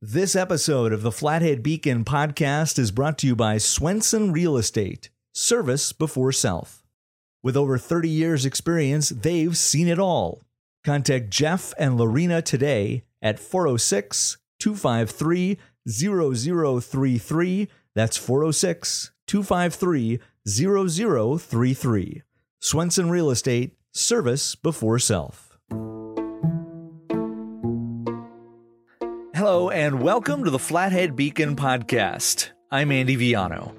This episode of the Flathead Beacon podcast is brought to you by Swenson Real Estate, service before self. With over 30 years' experience, they've seen it all. Contact Jeff and Lorena today at 406 253 0033. That's 406 253 0033. Swenson Real Estate, service before self. Hello, and welcome to the Flathead Beacon podcast. I'm Andy Viano.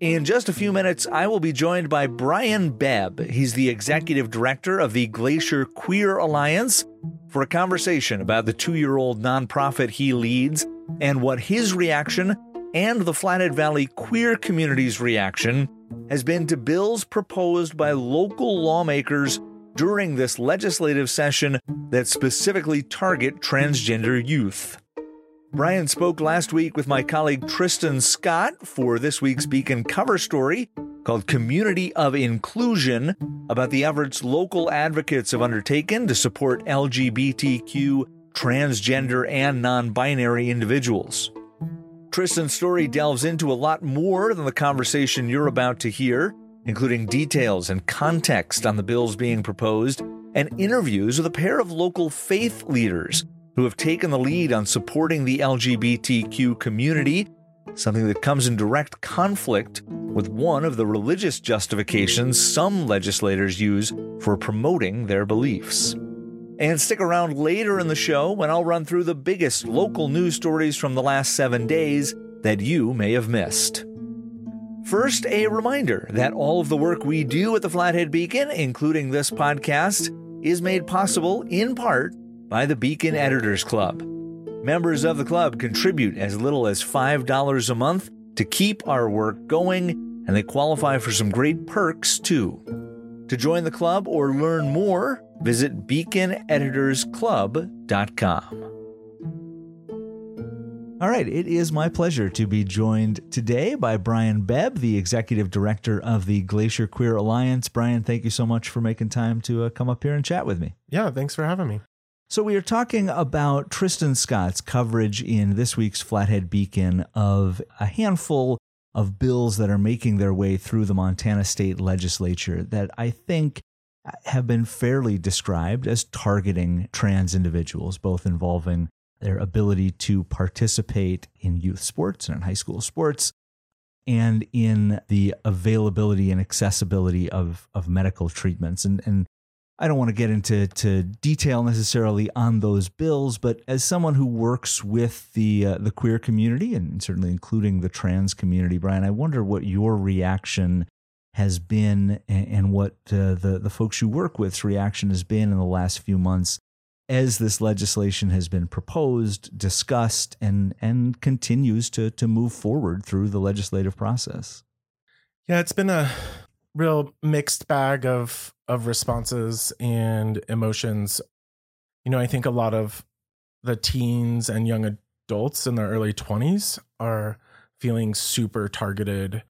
In just a few minutes, I will be joined by Brian Bebb. He's the executive director of the Glacier Queer Alliance for a conversation about the two year old nonprofit he leads and what his reaction and the Flathead Valley queer community's reaction has been to bills proposed by local lawmakers during this legislative session that specifically target transgender youth. Brian spoke last week with my colleague Tristan Scott for this week's Beacon cover story called Community of Inclusion about the efforts local advocates have undertaken to support LGBTQ, transgender, and non binary individuals. Tristan's story delves into a lot more than the conversation you're about to hear, including details and context on the bills being proposed and interviews with a pair of local faith leaders who have taken the lead on supporting the LGBTQ community, something that comes in direct conflict with one of the religious justifications some legislators use for promoting their beliefs. And stick around later in the show when I'll run through the biggest local news stories from the last seven days that you may have missed. First, a reminder that all of the work we do at the Flathead Beacon, including this podcast, is made possible in part by the Beacon Editors Club. Members of the club contribute as little as $5 a month to keep our work going, and they qualify for some great perks too. To join the club or learn more, visit beaconeditorsclub.com. All right, it is my pleasure to be joined today by Brian Bebb, the executive director of the Glacier Queer Alliance. Brian, thank you so much for making time to uh, come up here and chat with me. Yeah, thanks for having me. So, we are talking about Tristan Scott's coverage in this week's Flathead Beacon of a handful of bills that are making their way through the Montana state legislature that I think have been fairly described as targeting trans individuals, both involving their ability to participate in youth sports and in high school sports, and in the availability and accessibility of, of medical treatments. And, and I don't want to get into to detail necessarily on those bills, but as someone who works with the uh, the queer community and certainly including the trans community, Brian, I wonder what your reaction has been and, and what uh, the the folks you work with's reaction has been in the last few months as this legislation has been proposed, discussed, and and continues to to move forward through the legislative process. Yeah, it's been a real mixed bag of of responses and emotions. You know, I think a lot of the teens and young adults in their early 20s are feeling super targeted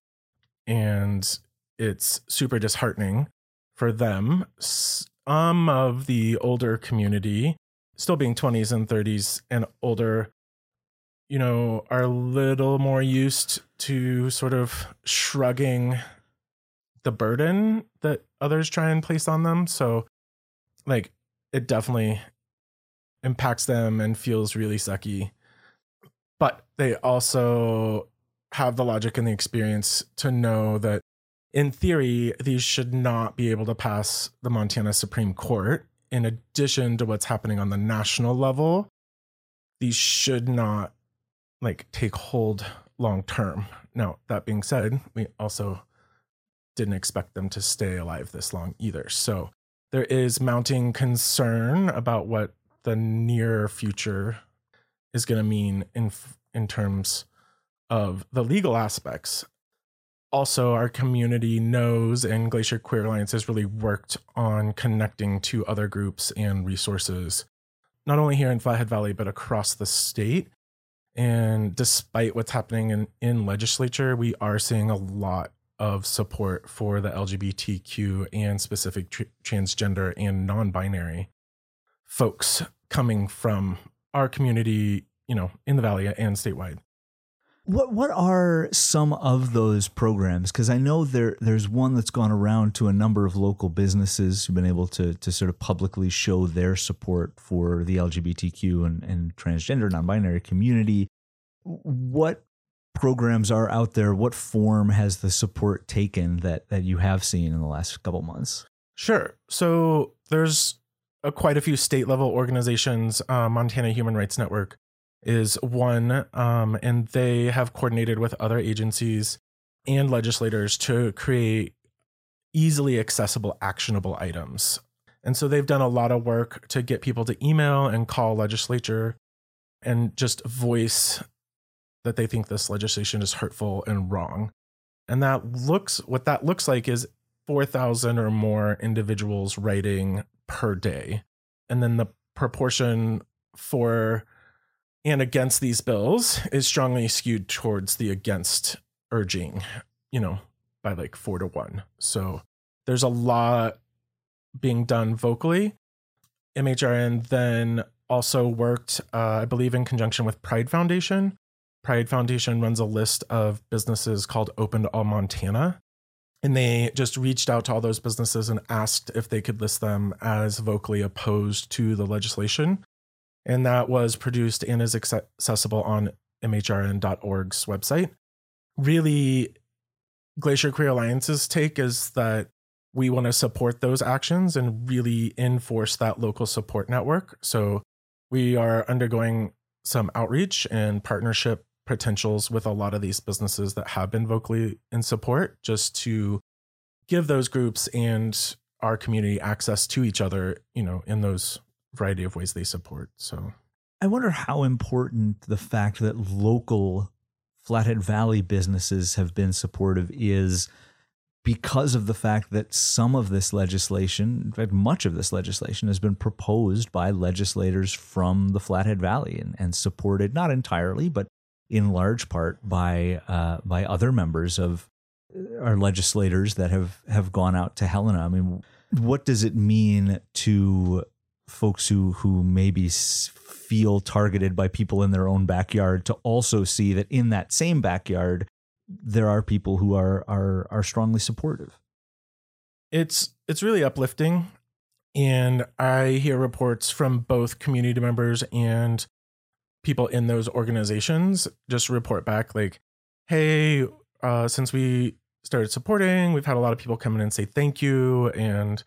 and it's super disheartening for them some um, of the older community, still being 20s and 30s and older, you know, are a little more used to sort of shrugging the burden that others try and place on them. So, like, it definitely impacts them and feels really sucky. But they also have the logic and the experience to know that in theory, these should not be able to pass the Montana Supreme Court. In addition to what's happening on the national level, these should not like take hold long term. Now, that being said, we also didn't expect them to stay alive this long either. So there is mounting concern about what the near future is going to mean in in terms of the legal aspects also our community knows and glacier queer alliance has really worked on connecting to other groups and resources not only here in flathead valley but across the state and despite what's happening in, in legislature we are seeing a lot of support for the lgbtq and specific tr- transgender and non-binary folks coming from our community you know, in the valley and statewide. What what are some of those programs? Because I know there there's one that's gone around to a number of local businesses who've been able to to sort of publicly show their support for the LGBTQ and, and transgender non-binary community. What programs are out there? What form has the support taken that that you have seen in the last couple months? Sure. So there's a, quite a few state level organizations. Uh, Montana Human Rights Network is one, um, and they have coordinated with other agencies and legislators to create easily accessible, actionable items. And so they've done a lot of work to get people to email and call legislature and just voice that they think this legislation is hurtful and wrong. And that looks what that looks like is 4,000 or more individuals writing per day. And then the proportion for and against these bills is strongly skewed towards the against urging, you know, by like four to one. So there's a lot being done vocally. MHRN then also worked, uh, I believe, in conjunction with Pride Foundation. Pride Foundation runs a list of businesses called Open to All Montana. And they just reached out to all those businesses and asked if they could list them as vocally opposed to the legislation and that was produced and is accessible on mhrn.org's website. Really, Glacier Queer Alliance's take is that we want to support those actions and really enforce that local support network. So we are undergoing some outreach and partnership potentials with a lot of these businesses that have been vocally in support just to give those groups and our community access to each other, you know, in those variety of ways they support. So I wonder how important the fact that local Flathead Valley businesses have been supportive is because of the fact that some of this legislation, in fact, much of this legislation has been proposed by legislators from the Flathead Valley and, and supported not entirely, but in large part by uh, by other members of our legislators that have have gone out to Helena. I mean, what does it mean to folks who who maybe feel targeted by people in their own backyard to also see that in that same backyard there are people who are are are strongly supportive. It's it's really uplifting and I hear reports from both community members and people in those organizations just report back like hey uh, since we started supporting we've had a lot of people come in and say thank you and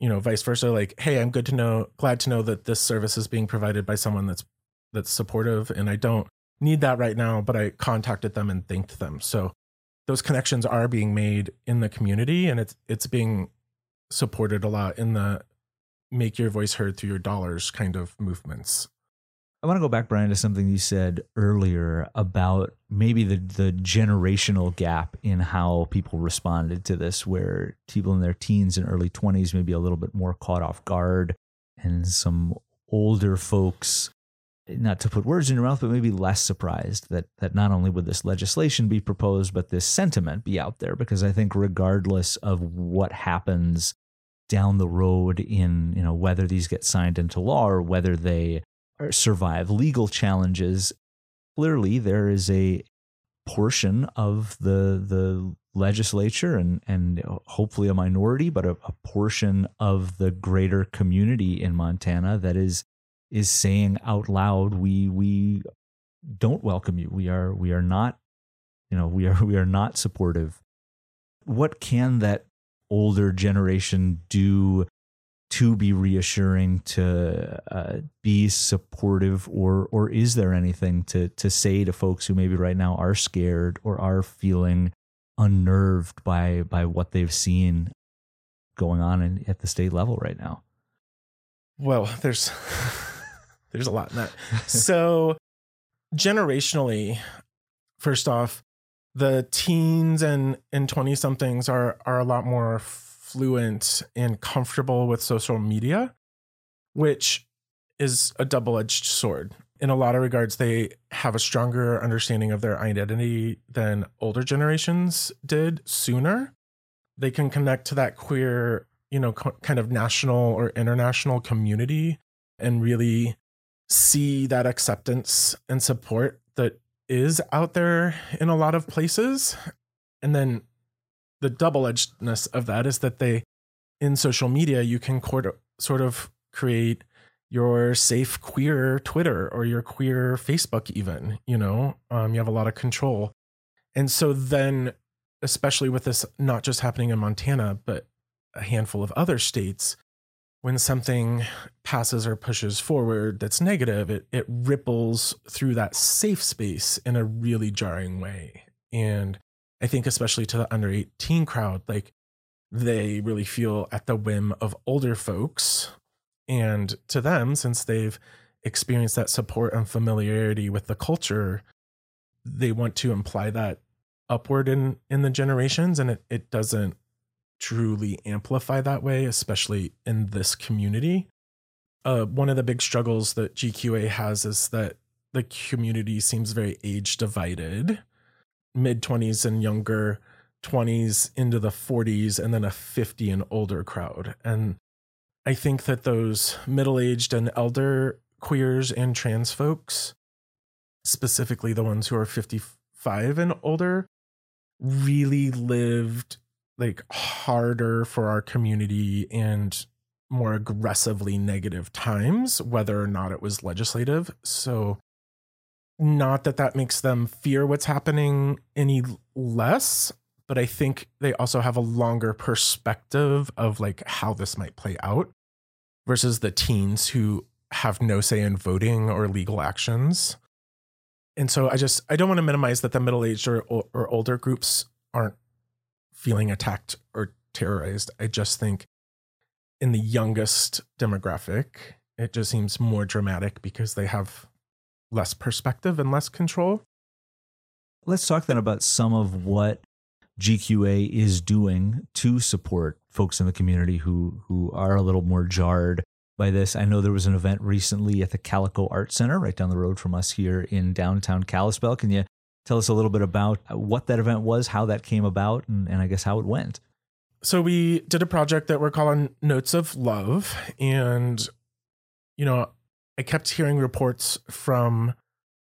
you know vice versa like hey i'm good to know glad to know that this service is being provided by someone that's that's supportive and i don't need that right now but i contacted them and thanked them. So those connections are being made in the community and it's it's being supported a lot in the make your voice heard through your dollars kind of movements I want to go back, Brian, to something you said earlier about maybe the the generational gap in how people responded to this, where people in their teens and early twenties maybe a little bit more caught off guard, and some older folks, not to put words in your mouth, but maybe less surprised that that not only would this legislation be proposed, but this sentiment be out there. Because I think regardless of what happens down the road in you know whether these get signed into law or whether they survive legal challenges. Clearly, there is a portion of the the legislature and and hopefully a minority, but a, a portion of the greater community in Montana that is is saying out loud, we we don't welcome you. We are we are not, you know, we are we are not supportive. What can that older generation do to be reassuring, to uh, be supportive, or or is there anything to to say to folks who maybe right now are scared or are feeling unnerved by by what they've seen going on in, at the state level right now? Well, there's there's a lot in that. so generationally, first off, the teens and and 20 somethings are are a lot more fluent and comfortable with social media, which is a double edged sword. In a lot of regards, they have a stronger understanding of their identity than older generations did sooner. They can connect to that queer, you know, co- kind of national or international community and really see that acceptance and support that is out there in a lot of places. And then the double edgedness of that is that they, in social media, you can sort of create your safe queer Twitter or your queer Facebook, even, you know, um, you have a lot of control. And so then, especially with this not just happening in Montana, but a handful of other states, when something passes or pushes forward that's negative, it, it ripples through that safe space in a really jarring way. And I think, especially to the under 18 crowd, like they really feel at the whim of older folks and to them, since they've experienced that support and familiarity with the culture, they want to imply that upward in in the generations and it, it doesn't truly amplify that way, especially in this community. Uh, one of the big struggles that GQA has is that the community seems very age divided mid 20s and younger, 20s into the 40s, and then a 50 and older crowd. And I think that those middle aged and elder queers and trans folks, specifically the ones who are 55 and older, really lived like harder for our community and more aggressively negative times, whether or not it was legislative. So, not that that makes them fear what's happening any less, but I think they also have a longer perspective of like how this might play out versus the teens who have no say in voting or legal actions. And so I just I don't want to minimize that the middle-aged or or older groups aren't feeling attacked or terrorized. I just think in the youngest demographic, it just seems more dramatic because they have less perspective and less control. Let's talk then about some of what GQA is doing to support folks in the community who who are a little more jarred by this. I know there was an event recently at the Kalico Art Center right down the road from us here in downtown Kalispell. Can you tell us a little bit about what that event was, how that came about, and, and I guess how it went? So we did a project that we're calling Notes of Love, and you know, I kept hearing reports from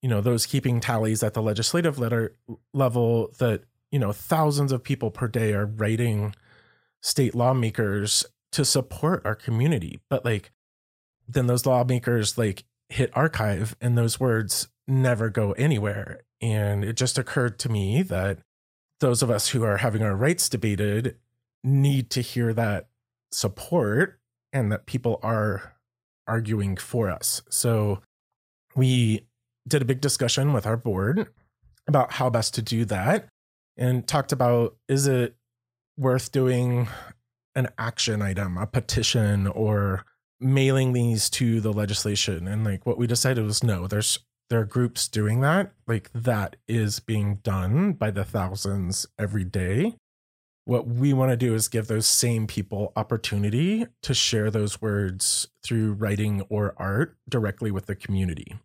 you know those keeping tallies at the legislative letter level that you know, thousands of people per day are writing state lawmakers to support our community. But like, then those lawmakers like hit archive and those words never go anywhere. And it just occurred to me that those of us who are having our rights debated need to hear that support and that people are arguing for us. So we did a big discussion with our board about how best to do that and talked about is it worth doing an action item, a petition, or mailing these to the legislation? And like what we decided was no, there's there are groups doing that. Like that is being done by the thousands every day. What we want to do is give those same people opportunity to share those words through writing or art directly with the community.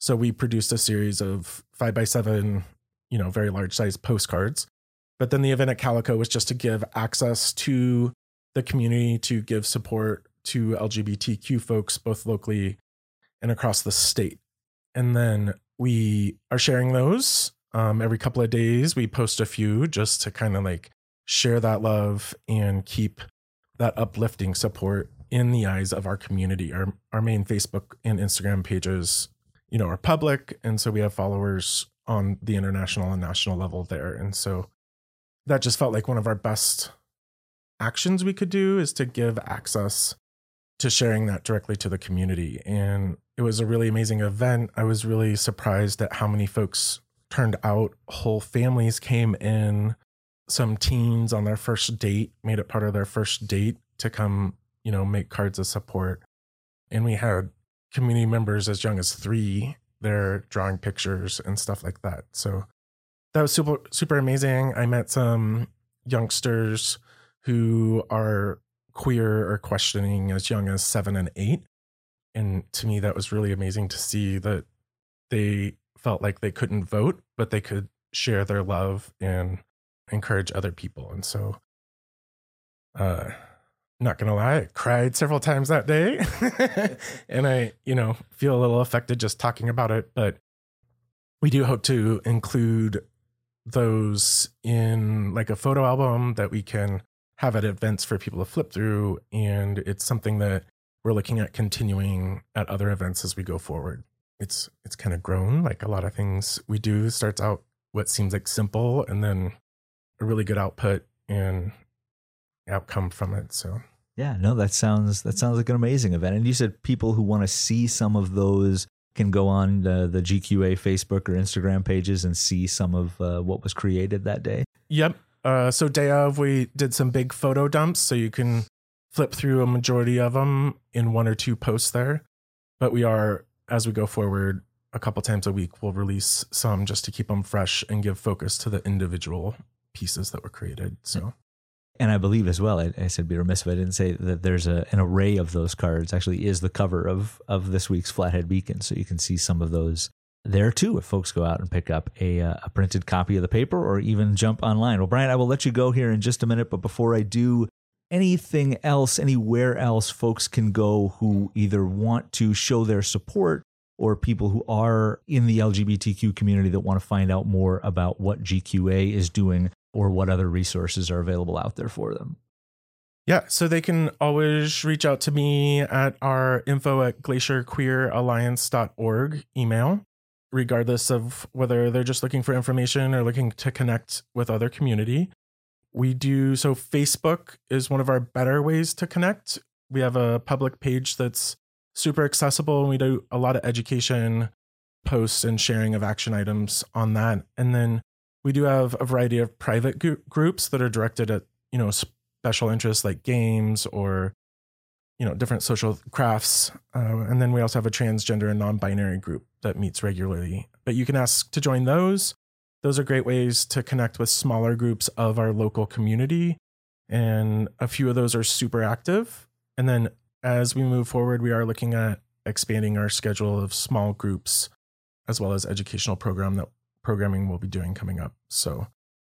So we produced a series of five by seven you know, very large size postcards. But then the event at Kalico was just to give access to the community, to give support to LGBTQ folks, both locally and across the state. And then we are sharing those um, every couple of days. We post a few just to kind of like share that love and keep that uplifting support in the eyes of our community. Our our main Facebook and Instagram pages, you know, are public, and so we have followers on the international and national level there. And so that just felt like one of our best actions we could do is to give access to sharing that directly to the community. And it was a really amazing event. I was really surprised at how many folks turned out. Whole families came in. Some teens on their first date made it part of their first date to come, you know, make cards of support. And we had community members as young as three they're drawing pictures and stuff like that. So that was super super amazing. I met some youngsters who are queer or questioning as young as seven and eight. And to me, that was really amazing to see that they felt like they couldn't vote, but they could share their love and encourage other people. And so uh, not gonna lie, I cried several times that day. and I, you know, feel a little affected just talking about it. But we do hope to include those in like a photo album that we can have at events for people to flip through. And it's something that we're looking at continuing at other events as we go forward. It's it's kind of grown. Like a lot of things we do starts out what seems like simple and then a really good output and outcome from it. So yeah, no, that sounds that sounds like an amazing event. And you said people who want to see some of those can go on the, the GQA Facebook or Instagram pages and see some of uh, what was created that day. Yep. Uh, so day of, we did some big photo dumps, so you can flip through a majority of them in one or two posts there. But we are, as we go forward, a couple times a week, we'll release some just to keep them fresh and give focus to the individual pieces that were created. So and I believe as well, I, I, said be remiss if I didn't say that there's a, an array of those cards. Actually, is the cover of of this week's Flathead Beacon, so you can see some of those there too. If folks go out and pick up a uh, a printed copy of the paper, or even jump online. Well, Brian, I will let you go here in just a minute, but before I do, anything else, anywhere else, folks can go who either want to show their support or people who are in the LGBTQ community that want to find out more about what GQA is doing or what other resources are available out there for them? Yeah, so they can always reach out to me at our info at glacierqueeralliance.org email, regardless of whether they're just looking for information or looking to connect with other community. We do so Facebook is one of our better ways to connect. We have a public page that's super accessible and we do a lot of education posts and sharing of action items on that. And then we do have a variety of private groups that are directed at you know special interests like games or you know different social crafts uh, and then we also have a transgender and non-binary group that meets regularly. But you can ask to join those. Those are great ways to connect with smaller groups of our local community and a few of those are super active. And then as we move forward we are looking at expanding our schedule of small groups as well as educational program that programming we'll be doing coming up. So,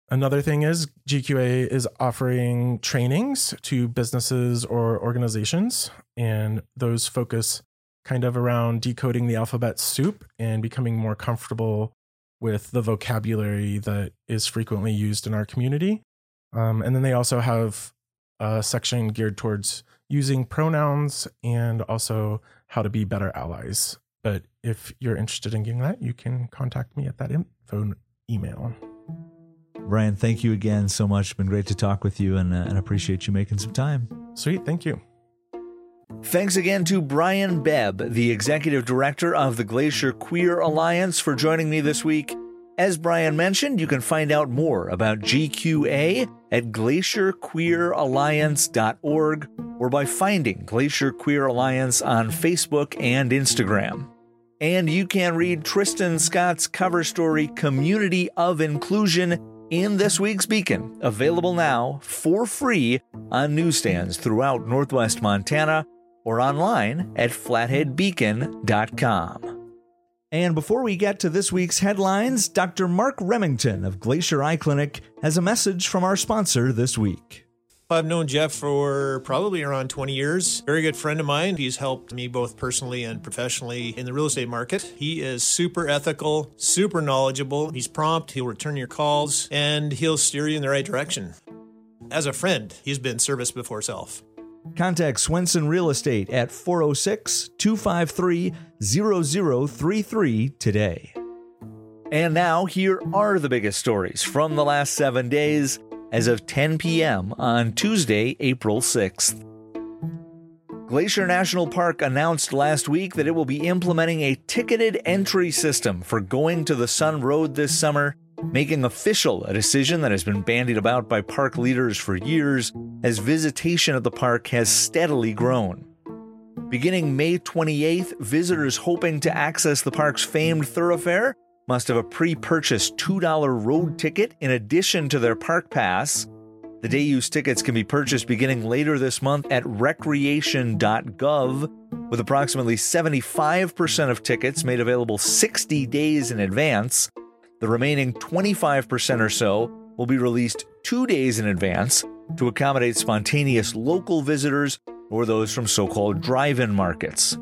another thing is GQA is offering trainings to businesses or organizations, and those focus kind of around decoding the alphabet soup and becoming more comfortable with the vocabulary that is frequently used in our community. Um, and then they also have a section geared towards using pronouns and also how to be better allies. But if you're interested in getting that, you can contact me at that phone email. Brian, thank you again so much. It's been great to talk with you and, uh, and appreciate you making some time. Sweet. Thank you. Thanks again to Brian Bebb, the executive director of the Glacier Queer Alliance, for joining me this week. As Brian mentioned, you can find out more about GQA at glacierqueeralliance.org or by finding Glacier Queer Alliance on Facebook and Instagram. And you can read Tristan Scott's cover story, Community of Inclusion, in this week's Beacon, available now for free on newsstands throughout Northwest Montana or online at flatheadbeacon.com. And before we get to this week's headlines, Dr. Mark Remington of Glacier Eye Clinic has a message from our sponsor this week. I've known Jeff for probably around 20 years. Very good friend of mine. He's helped me both personally and professionally in the real estate market. He is super ethical, super knowledgeable. He's prompt, he'll return your calls, and he'll steer you in the right direction. As a friend, he's been service before self. Contact Swenson Real Estate at 406 253 0033 today. And now, here are the biggest stories from the last seven days as of 10 p.m. on Tuesday, April 6th. Glacier National Park announced last week that it will be implementing a ticketed entry system for Going-to-the-Sun Road this summer, making official a decision that has been bandied about by park leaders for years as visitation of the park has steadily grown. Beginning May 28th, visitors hoping to access the park's famed thoroughfare must have a pre purchased $2 road ticket in addition to their park pass. The day use tickets can be purchased beginning later this month at recreation.gov, with approximately 75% of tickets made available 60 days in advance. The remaining 25% or so will be released two days in advance, to accommodate spontaneous local visitors or those from so called drive in markets.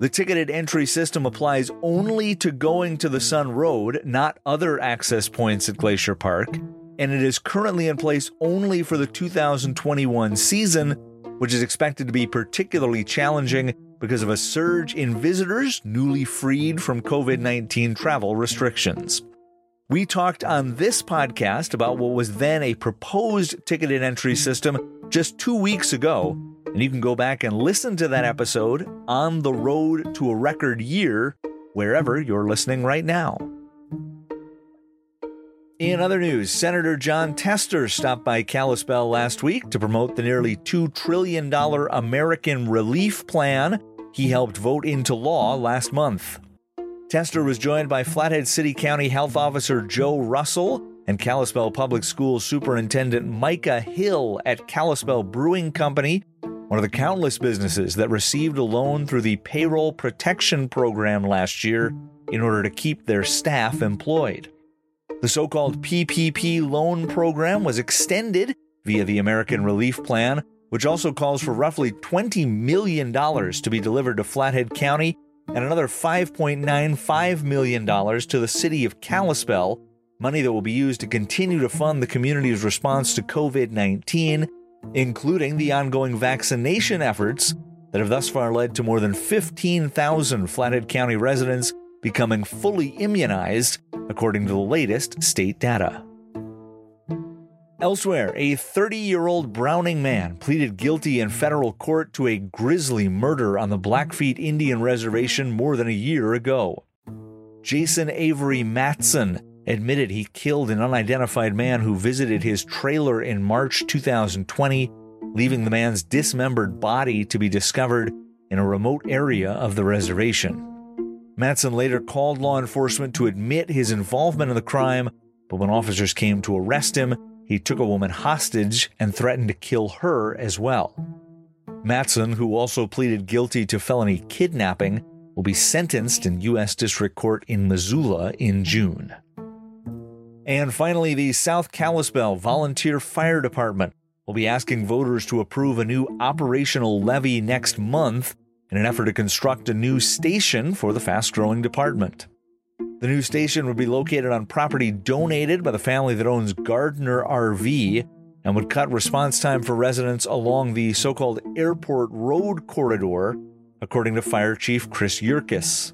The ticketed entry system applies only to Going-to-the-Sun Road, not other access points at Glacier Park, and it is currently in place only for the 2021 season, which is expected to be particularly challenging because of a surge in visitors newly freed from COVID 19 travel restrictions. We talked on this podcast about what was then a proposed ticketed entry system just two weeks ago and you can go back and listen to that episode on the road to a record year, wherever you're listening right now. In other news, Senator Jon Tester stopped by Kalispell last week to promote the nearly $2 trillion American Relief Plan he helped vote into law last month. Tester was joined by Flathead City County Health Officer Joe Russell and Kalispell Public Schools Superintendent Micah Hill at Kalispell Brewing Company one of the countless businesses that received a loan through the Payroll Protection Program last year in order to keep their staff employed. The so called PPP loan program was extended via the American Relief Plan, which also calls for roughly $20 million to be delivered to Flathead County and another $5.95 million to the city of Kalispell, money that will be used to continue to fund the community's response to COVID 19 including the ongoing vaccination efforts that have thus far led to more than 15,000 Flathead County residents becoming fully immunized, according to the latest state data. Elsewhere, a 30 year old Browning man pleaded guilty in federal court to a grisly murder on the Blackfeet Indian Reservation more than a year ago. Jason Avery Matson admitted he killed an unidentified man who visited his trailer in March 2020, leaving the man's dismembered body to be discovered in a remote area of the reservation. Matson later called law enforcement to admit his involvement in the crime, but when officers came to arrest him, he took a woman hostage and threatened to kill her as well. Matson, who also pleaded guilty to felony kidnapping, will be sentenced in U.S. District Court in Missoula in June. And finally, the South Kalispell Volunteer Fire Department will be asking voters to approve a new operational levy next month in an effort to construct a new station for the fast growing department. The new station would be located on property donated by the family that owns Gardner RV and would cut response time for residents along the so called Airport Road corridor, according to Fire Chief Chris Yurkis.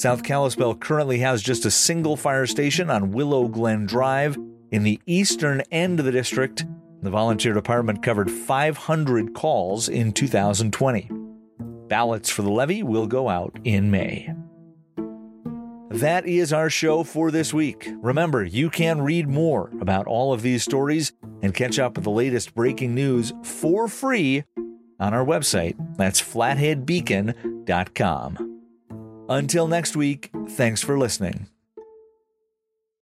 South Kalispell currently has just a single fire station on Willow Glen Drive in the eastern end of the district. The volunteer department covered 500 calls in 2020. Ballots for the levy will go out in May. That is our show for this week. Remember, you can read more about all of these stories and catch up with the latest breaking news for free on our website. That's flatheadbeacon.com. Until next week, thanks for listening.